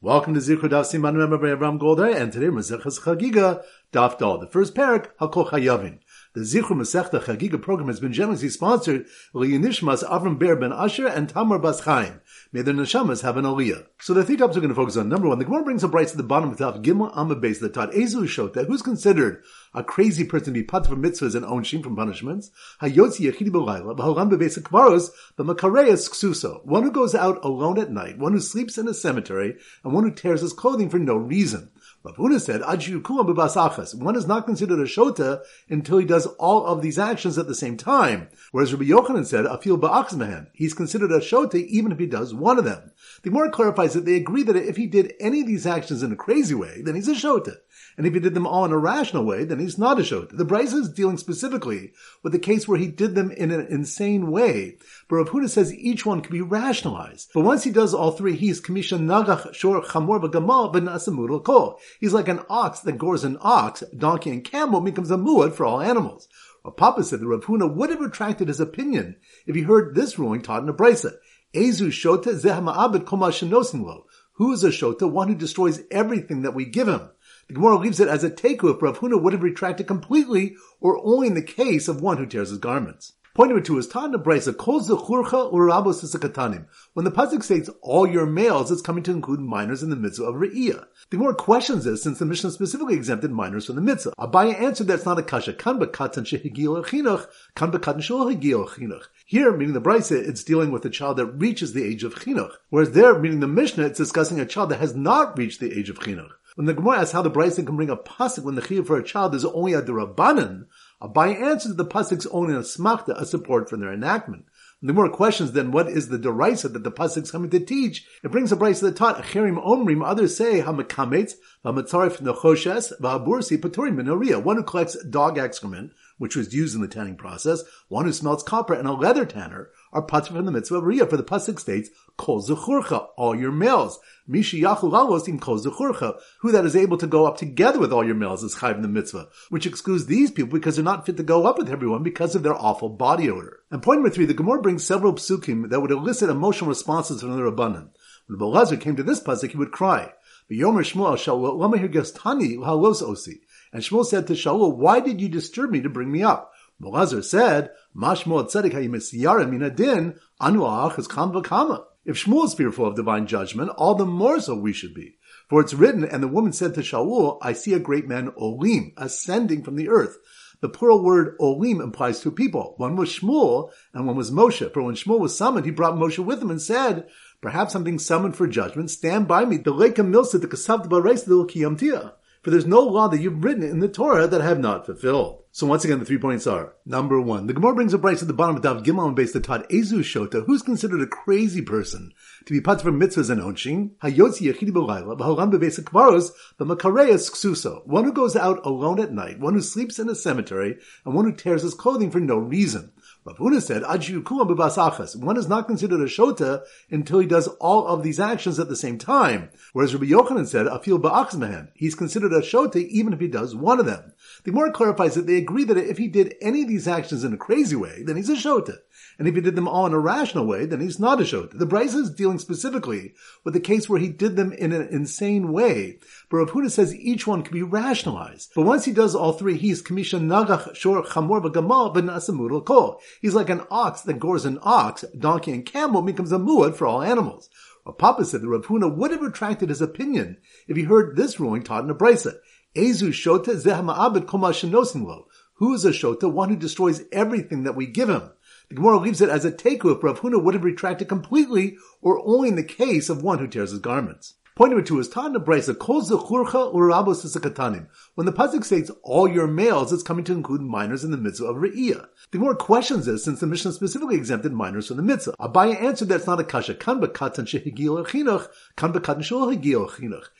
Welcome to Zichud Daf Siman by Avram Goldar, and today Maseches Chagiga Daf Dal. The first parak Hakol Chayavin. The Zichur Masechta Chagiga program has been generously sponsored Liyinishmas Avram Ber Ben Asher and Tamar Bas Chaim. May their neshamas have an aliyah. So the three topics we're going to focus on. Number one, the Gemara brings a bright to the bottom of the top Gimel Amma base that taught Ezu Shota, who's considered a crazy person to be put for mitzvahs and onshim from punishments. Hayotzi Yechidi B'Layla, B'Halam B'Beis Kvaros, B'Makareas Ksuso, one who goes out alone at night, one who sleeps in a cemetery, and one who tears his clothing for no reason. Rav Huna said, One is not considered a shota until he does all of these actions at the same time. Whereas Rabbi Yochanan said, Afil ba'aksmahan. He's considered a shota even if he does one of them. The more clarifies that they agree that if he did any of these actions in a crazy way, then he's a shota. And if he did them all in a rational way, then he's not a shota. The Brisa is dealing specifically with the case where he did them in an insane way. But Rav Huna says each one can be rationalized. But once he does all three, he's kamisha nagach shor chamor v'gamal v'nasamud kol. He's like an ox that gores an ox, donkey and camel becomes a muad for all animals. Rav Papa said that Rav Huna would have retracted his opinion if he heard this ruling taught in a Brisa. Ezu shota zeh ma'abed kol lo. Who is a shota? One who destroys everything that we give him. The Gemara leaves it as a teku if Rav Huna would have retracted completely or only in the case of one who tears his garments. Point number two is Tan Brisa calls the churcha urabos katanim. When the pasuk states all your males, it's coming to include minors in the mitzvah of re'iyah. The more questions this since the Mishnah specifically exempted minors from the mitzvah. Abaye answered that's not a kasha. Kan bekatan shehigil chinuch, kan bekatan shehigil chinuch. Here, meaning the Brisa, it's dealing with a child that reaches the age of chinuch. Whereas there, meaning the Mishnah, it's discussing a child that has not reached the age of chinuch. When the Gemara asks how the Brisa can bring a pasuk when the chiyuv for a child is only a derabanan, Abai answers the pasuk's only a smachta, a support for their enactment. The more questions then what is the derisa that the pasuk's coming to teach? It brings a brisa that taught achirim omrim. Others say hamakametz v'amatzarif nechoshes v'abursi paturim minoria. One who collects dog excrement, which was used in the tanning process, one who smelts copper, and a leather tanner are patur from the mitzvah of Riyah, for the pasuk states, Kol zechurcha, all your males. Mishi yachu kol zechurcha, who that is able to go up together with all your males is chayv in the mitzvah, which excludes these people because they're not fit to go up with everyone because of their awful body odor. And point number three, the Gemara brings several psukim that would elicit emotional responses from the Rabbanan. When Belazar came to this pasuk, he would cry, Yomer Shmuel Shaul, lama hirgastani halos osi. And Shmuel said to Shaul, why did you disturb me to bring me up? Belazar said. If Shmuel is fearful of divine judgment, all the more so we should be. For it's written, and the woman said to Shaul, I see a great man, Olim, ascending from the earth. The plural word Olim implies two people. One was Shmuel, and one was Moshe. For when Shmuel was summoned, he brought Moshe with him and said, Perhaps I'm being summoned for judgment. Stand by me. The lake of milsa the kasav For there's no law that you've written in the Torah that I have not fulfilled. So once again, the three points are number one. The Gemara brings a price at the bottom of Dav Gimel base that taught Ezu Shota, who's considered a crazy person to be put for mitzvahs and onshin. Hayotzi Yechidi B'Layla, B'Halam B'Beis Kvaros, B'Makareas Ksuso. One who goes out alone at night, one who sleeps in a cemetery, and one who tears his clothing for no reason. Rav Huna said, One is not considered a shota until he does all of these actions at the same time. Whereas Rabbi Yochanan said, Afil ba'aksmahan. He's considered a shota even if he does one of them. The more clarifies that they agree that if he did any of these actions in a crazy way, then he's a shota. And if he did them all in a rational way, then he's not a shota. The Brisa is dealing specifically with the case where he did them in an insane way. But Rav Huna says each one can be rationalized. But once he does all three, he's kamisha nagach shor chamor v'gamal v'nasamud kol. He's like an ox that gores an ox, donkey and camel becomes a muad for all animals. Rav Papa said that Rav Huna would have retracted his opinion if he heard this ruling taught in a brisa. Ezu shota zeh ma'abed kol lo. Who is a shota? One who destroys everything that we give him. The Gemara leaves it as a teku if Rav Huna would have retracted completely or only in the case of one who tears his garments. Point number two is Tana Brisa calls the churcha urabos katanim. When the pasuk states all your males, it's coming to include minors in the mitzvah of re'iyah. The more questions this since the Mishnah specifically exempted minors from the mitzvah. Abaye answered that's not a kasha.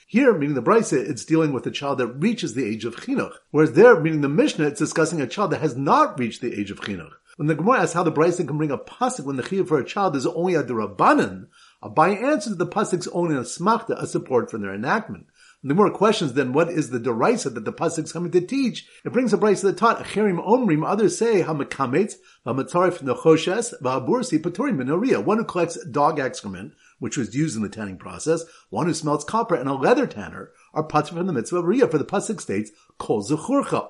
Here, meaning the Brisa, it's dealing with a child that reaches the age of chinuch. Whereas there, meaning the Mishnah, it's discussing a child that has not reached the age of chinuch. When the Gemara asks how the Brisa can bring a pasuk when the chiyuv for a child is only a derabanan, Abai answers the pasuk's only a smachta, a support for their enactment. And the more questions then what is the derisa that the pasuk's coming to teach? It brings a brisa that taught achirim omrim. Others say hamakametz v'amatzarif nechoshes v'abursi paturim minoria. One who collects dog excrement, which was used in the tanning process, one who smelts copper, and a leather tanner are patur from the mitzvah of Riyah, for the pasuk states, Kol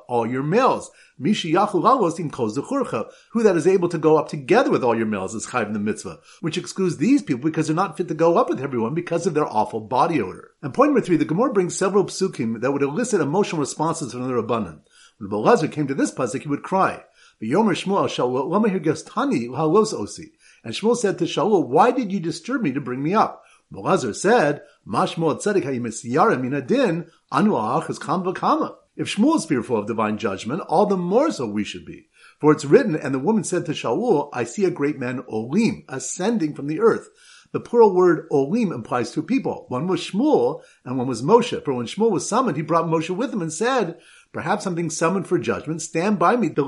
all your males. Mishi yachul alosim kol zechurcha, who that is able to go up together with all your males is chayv in the mitzvah, which excludes these people because they're not fit to go up with everyone because of their awful body odor. And point number three, the Gemara brings several psukim that would elicit emotional responses from the Rabbanan. When Belazar came to this pasuk, he would cry. And Shmuel said to Shaul, Why did you disturb me to bring me up? Belazar said, Mashmo Tzedek Hayimisiyara Minadin Anu Achas Kam Vakama. If Shmuel is fearful of divine judgment, all the more so we should be. For it's written, and the woman said to Shaul, I see a great man, Olim, ascending from the earth. The plural word Olim implies two people. One was Shmuel, and one was Moshe. For when Shmuel was summoned, he brought Moshe with him and said, Perhaps I'm being summoned for judgment. Stand by me. For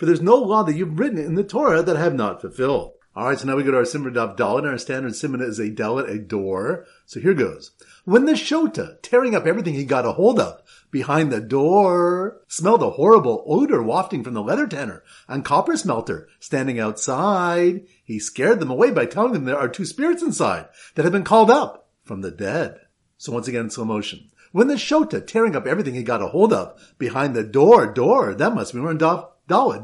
there's no law that you've written in the Torah that I have not fulfilled. All right, so now we go to our Simmer Dav Dalit. Our standard Simmer is a Dalit, a door. So here goes. When the Shota, tearing up everything he got a hold of, behind the door, smelled a horrible odor wafting from the leather tanner and copper smelter standing outside, he scared them away by telling them there are two spirits inside that have been called up from the dead. So once again, slow motion. When the Shota, tearing up everything he got a hold of, behind the door, door, that must be we're in Dalit,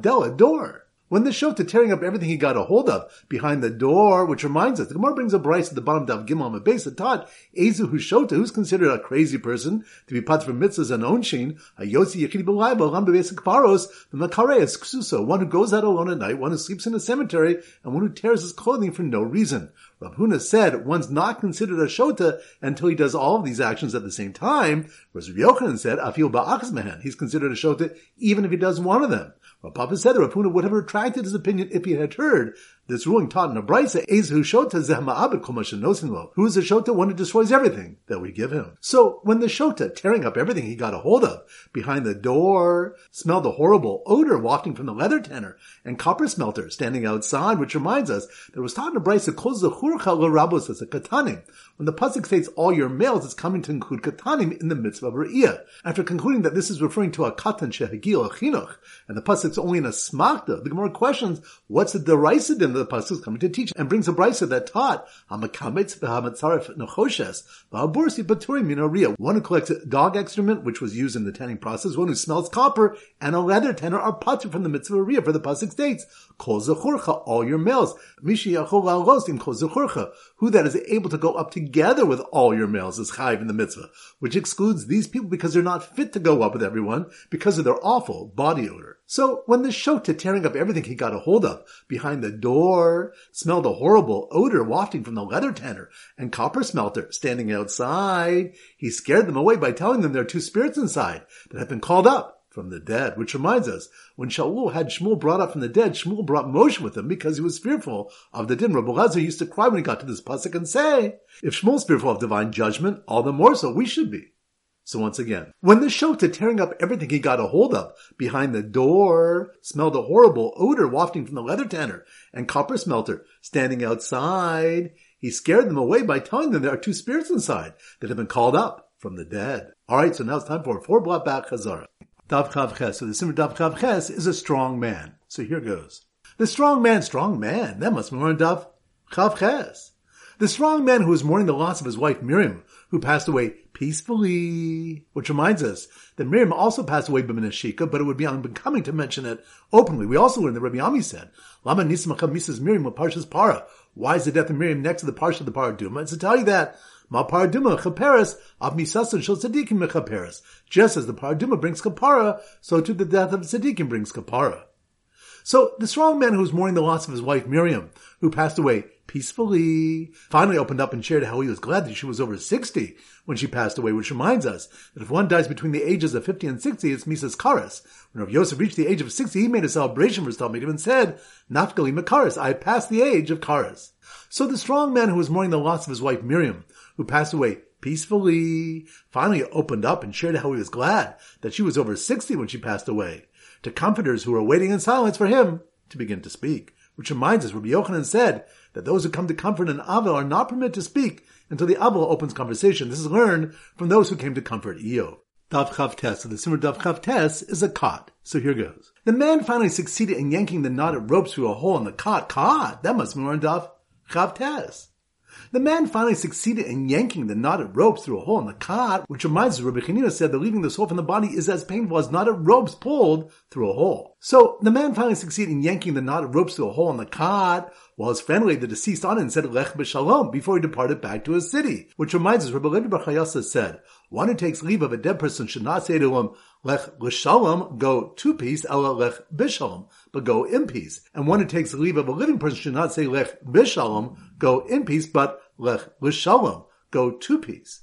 Dalit, door. When the Shota tearing up everything he got a hold of behind the door, which reminds us, the Gemara brings a Brisa at the bottom of Gimel on base that taught Ezu Shota, who's considered a crazy person to be put from mitzvahs and onshin, a Yotzi Yechidi B'Laiba, Ram B'Besic Paros, the Makareas Ksuso, one who goes out alone at night, one who sleeps in a cemetery, and one who tears his clothing for no reason. Rav Huna said one's not considered a shota until he does all of these actions at the same time, whereas Yochanan said, Afil Ba'achzmehen, he's considered a shota even if he does one of them. Rav Papa said that Rav Huna would have retracted his opinion if he had heard this ruling taught in a brisa, Ezu Shota Zehma'abed Kol Who is a Shota? One who destroys everything that we give him. So when the Shota, tearing up everything he got a hold of, behind the door, smelled the horrible odor wafting from the leather tanner and copper smelter standing outside, which reminds us that was taught in a brisa, Kol Zechurcha L'Rabos as a Katanim. When the pasuk states all your males, it's coming to include katanim in the mitzvah of re'iyah. After concluding that this is referring to a katan shehagil chinuch, and the pasuk's only in a smakta, the Gemara questions what's the derisidim that the pasuk coming to teach, and brings a brisa that taught hamakametz v'hamatzaref nechoshes v'habursi baturi minoriya. One who collects dog excrement, which was used in the tanning process, one who smells copper, and a leather tanner are patur from the mitzvah re'iyah. For the pasuk states, kol zechurcha, all your males, mishi yachol im kol zechurcha, who that is able to go up together with all your males is chayv in the mitzvah, which excludes these people because they're not fit to go up with everyone because of their awful body odor. So when the shota tearing up everything he got a hold of behind the door smelled a horrible odor wafting from the leather tanner and copper smelter standing outside, he scared them away by telling them there are two spirits inside that have been called up from the dead. Which reminds us, when Shaul had Shmuel brought up from the dead, Shmuel brought Moshe with him because he was fearful of the din. Rabbi Lazar used to cry when he got to this pasuk and say, if Shmuel's fearful of divine judgment, all the more so we should be. So once again, when the Shota tearing up everything he got a hold of behind the door smelled a horrible odor wafting from the leather tanner and copper smelter standing outside, he scared them away by telling them there are two spirits inside that have been called up from the dead. Alright, so now it's time for four block back Chazara. Dav Chav Ches. So the Simmer Dav Chav Ches is a strong man. So here goes. The strong man, strong man. That must be more Dav Chav Ches. The strong man who was mourning the loss of his wife Miriam, who passed away peacefully. Which reminds us that Miriam also passed away b'minashika, but it would be unbecoming to mention it openly. We also learned that Rabbi Ami said, Lama nismacha misas Miriam Parshas Para. Why is the death of Miriam next to the Parsha of the Paraduma? It's to tell you that Ma paraduma chaperes av misasan shel tzaddikim mechaperes. Just as the paraduma brings kapara, so too the death of tzaddikim brings kapara. So the strong man who was mourning the loss of his wife Miriam, who passed away peacefully, finally opened up and shared how he was glad that she was over 60 when she passed away, which reminds us that if one dies between the ages of 50 and 60, it's Misas Karas. When Rav Yosef reached the age of 60, he made a celebration for his Talmudim and said, Nafgali Makaras, I passed the age of Karas. So the strong man who was mourning the loss of his wife Miriam, who passed away peacefully, finally opened up and shared how he was glad that she was over 60 when she passed away, to comforters who were waiting in silence for him to begin to speak. Which reminds us, Rabbi Yochanan said that those who come to comfort an Avel are not permitted to speak until the Avel opens conversation. This is learned from those who came to comfort Iyov. Dav Chav Tes. So the Simmer Dav Chav Tes is a cot. So here goes. The man finally succeeded in yanking the knotted ropes through a hole in the cot. Cot! That must be more Dav Chavtes. The man finally succeeded in yanking the knotted ropes through a hole in the cot, which reminds us Rabbi Chanina said that leaving the soul from the body is as painful as knotted ropes pulled through a hole. So the man finally succeeded in yanking the knotted ropes through a hole in the cot, while his family, the deceased on it, said Lech b'shalom before he departed back to his city. Which reminds us, Rabbi Levi Bar said, one who takes leave of a dead person should not say to him, Lech l'shalom, go to peace, ela lech b'shalom, but go in peace. And one who takes leave of a living person should not say lech b'shalom, go in peace, but lech l'shalom, go to peace.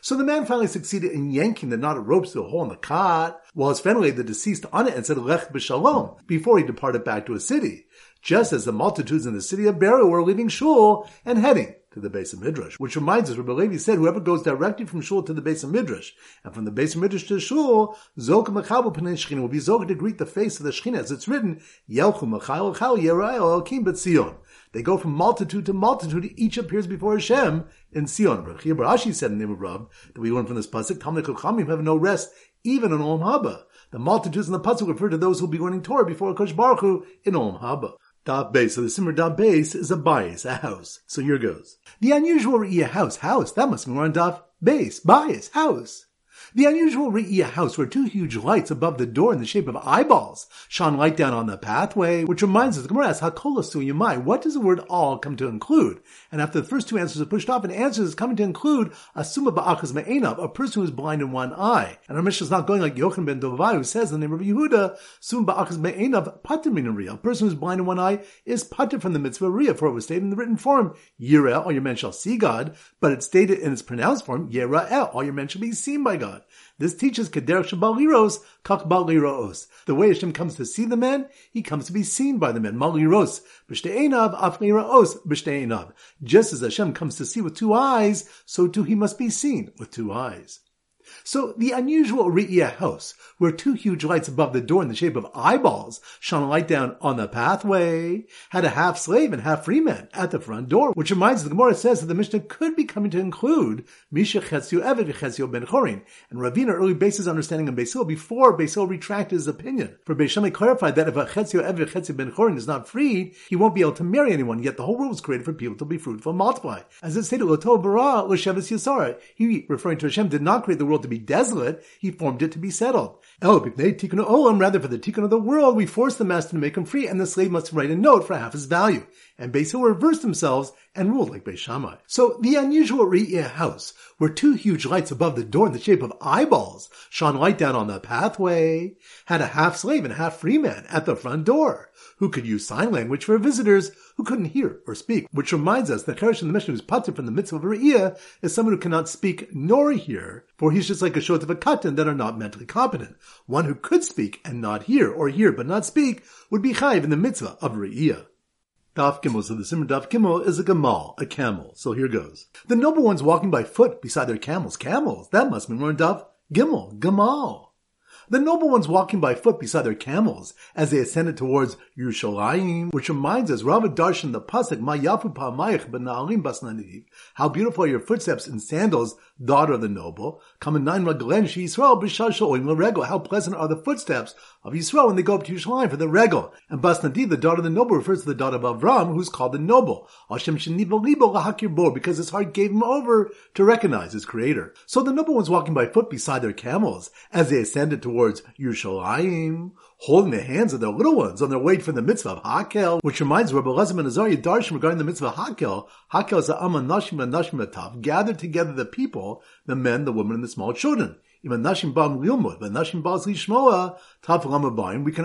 So the man finally succeeded in yanking the knotted ropes through a hole in the cot, while his friend laid the deceased on it and said lech b'shalom before he departed back to his city, just as the multitudes in the city of Beryl were leaving shul and heading to the base of Midrash. Which reminds us, Rabbi Levi said, whoever goes directly from Shul to the base of Midrash, and from the base of Midrash to Shul, Zok Mechabel Pnei Shechina will be Zok to greet the face of the Shechina, as it's written, Yelchu Mechal Chal Yerael Elkim B'Tzion. They go from multitude to multitude, each appears before Hashem in Zion. Rav Barashi said in the name of Rav, that we learn from this pasuk, Talmud Chachamim have no rest, even in Olam Haba. The multitudes in the pasuk refer to those who will be learning Torah before Kosh Baruch Hu in Olam Haba. Dot base. So the simmer dot base is a bias, a house. So here goes. The unusual re'iyah house, house. That must be on dot base, bias, house. The unusual Re'iyah house where two huge lights above the door in the shape of eyeballs shone light down on the pathway, which reminds us, the Gemara asks, Hakolas Yamai, what does the word all come to include? And after the first two answers are pushed off, an answer is coming to include a Suma Ba'achas Me'enav, a person who is blind in one eye. And our mission is not going like Yochanan ben Dahavai, who says in the name of Yehuda, Suma Ba'achas Me'enav, Patim a person who is blind in one eye is Patim from the mitzvah Riyah, for it was stated in the written form, Yireh, all your men shall see God, but it's stated in its pronounced form, Yera'el, all your men shall be seen by God. This teaches Kederach Shabaliros, Kach Baliros. The way Hashem comes to see the man, he comes to be seen by the men. Maliros, B'shte'enav, Afniraos, B'shte'enav. Just as Hashem comes to see with two eyes, so too he must be seen with two eyes. So the unusual Re'iyah house, where two huge lights above the door in the shape of eyeballs shone a light down on the pathway, had a half slave and half free man at the front door, which reminds the Gemara says that the Mishnah could be coming to include Misha Chetzio Eved Chetzio Ben Chorin, and Ravina early bases understanding of Basil before Basil retracted his opinion. For Beis Shammai clarified that if a Chetzio Eved Chetzio Ben Chorin is not freed, he won't be able to marry anyone, yet the whole world was created for people to be fruitful and multiply. As it stated, Loto Bara L'Sheves Yisara, he, referring to Hashem, did not create the world to be desolate, he formed it to be settled. Oh, tikkun olam, rather for the tikkun of the world, we force the master to make him free, and the slave must write a note for half his value. And Beis reversed themselves and ruled like Beis Shammai. So the unusual Re'iyah house, where two huge lights above the door in the shape of eyeballs shone light down on the pathway, had a half slave and half free man at the front door who could use sign language for visitors who couldn't hear or speak. Which reminds us that Cheresh in the Mishnah who's patur from the mitzvah of Re'iyah is someone who cannot speak nor hear, for he's just like a short of a katan that are not mentally competent. One who could speak and not hear, or hear but not speak, would be chayiv in the mitzvah of Re'iyah. Daf Gimel. So the Simmer Daf Gimel is a Gamal, a camel. So here goes. The noble ones walking by foot beside their camels. Camels. That must be more Daf Gimel. Gamal. The noble ones walking by foot beside their camels as they ascended towards Yerushalayim, which reminds us, Rav Darshan the Pasuk, Ma yafu pa'mayich b'na'alim basnaniv, how beautiful are your footsteps in sandals, daughter of the noble, come nine raglen Yisrael b'shashal oim how pleasant are the footsteps of Yisrael when they go up to Yerushalayim for the regal. And Basnadiv, the daughter of the noble, refers to the daughter of Avram, who's called the noble. Hashem libo lahakir bo, because his heart gave him over to recognize his creator. So the noble ones walking by foot beside their camels as they ascended towards Yerushalayim, holding the hands of their little ones on their way from the mitzvah of Hakel, which reminds Rabbi Lezim and Azariah Darshan regarding the mitzvah of Hakel. Hakel is the Amma Nashim and Nashim gathered together the people, the men, the women, and the small children. We can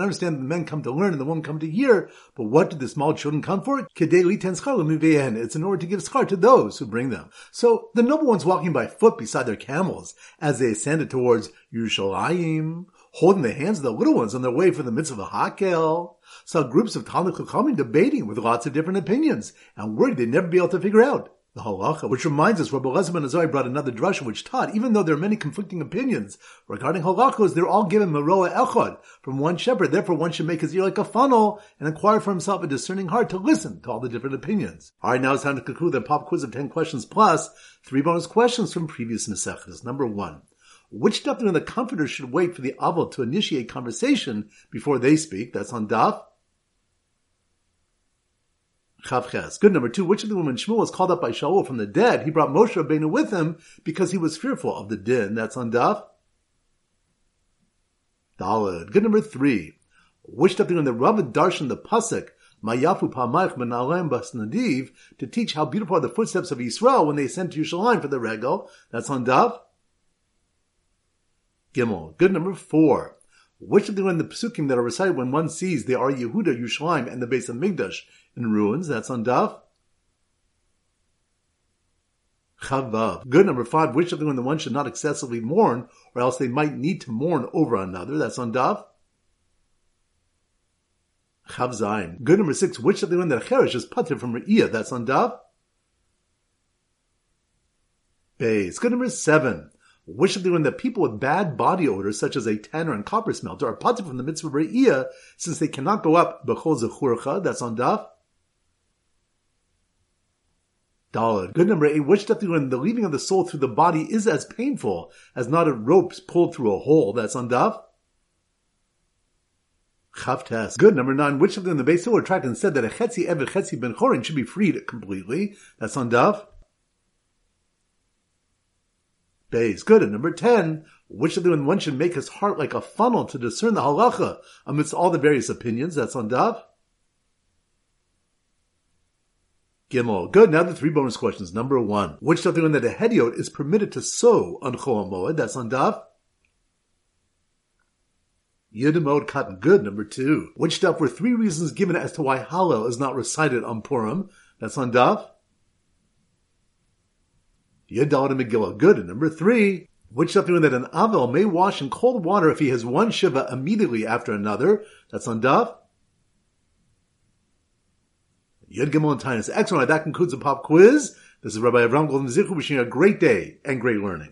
understand the men come to learn and the women come to hear, but what did the small children come for? It's in order to give schar to those who bring them. So the noble ones walking by foot beside their camels as they ascended towards Yerushalayim, holding the hands of the little ones on their way for the mitzvah of a Hakel, saw groups of Talmud Chachamim debating with lots of different opinions and worried they'd never be able to figure out the halacha, which reminds us, Rabbi Elazar ben Azari brought another drasha which taught, even though there are many conflicting opinions regarding halachos, they're all given meroa echad from one shepherd. Therefore, one should make his ear like a funnel and acquire for himself a discerning heart to listen to all the different opinions. All right, now it's time to conclude the pop quiz of ten questions plus three bonus questions from previous maseches. Number one. Which doctor in the comforter should wait for the aval to initiate conversation before they speak? That's on daf Chavches. Good number two. Which of the women Shmuel was called up by Shaul from the dead? He brought Moshe Rabbeinu with him because he was fearful of the din. That's on Daf. Dalad. Good number three. Which stuff when the Rav Darshan the Pasuk Mayafu Pamaych Menalem Bas Nadiv to teach how beautiful are the footsteps of Israel when they ascend to Yerushalayim for the regal. That's on Daf. Gimel. Good number four. Which of the when the psukim that are recited when one sees they are Yehuda, Yerushalayim, and the base of Mikdash in ruins? That's on Dav. Chavav. Good number five. Which of the when the one should not excessively mourn, or else they might need to mourn over another? That's on Dav. Chav Zayin. Good number six. Which of the one that Cheresh is patur from Re'iyah? That's on Dav. Bays. Good number seven. The one that people with bad body odors, such as a tanner and copper smelter, are patur from the mitzvah Re'iyah, since they cannot go up b'chol zechurcha? That's on Dav. Dalad. Good number eight. Which stuff when the leaving of the soul through the body is as painful as not a ropes pulled through a hole? That's on Dav. Chavtes. Good. Number nine. Which of them the base Hillel and said that a Chetzi Eved Chetzi Ben Chorin should be freed completely? That's on Dav. Bays. Good. And number ten. Which of them one should make his heart like a funnel to discern the halacha amidst all the various opinions? That's on Dav. Gimel. Good. Now the three bonus questions. Number one. Which of them that a hediot is permitted to sow on Chol Moed? That's on Dav. Yudimod cotton good, number two. Which stuff were three reasons given as to why Hallel is not recited on Purim? That's on Daf. Yudal and Megillah good, and number three. Which doing that an Avel may wash in cold water if he has one Shiva immediately after another? That's on Daf. Yud Gimel and Taanis. Excellent. That concludes the pop quiz. This is Rabbi Avram Golden Zichu wishing you a great day and great learning.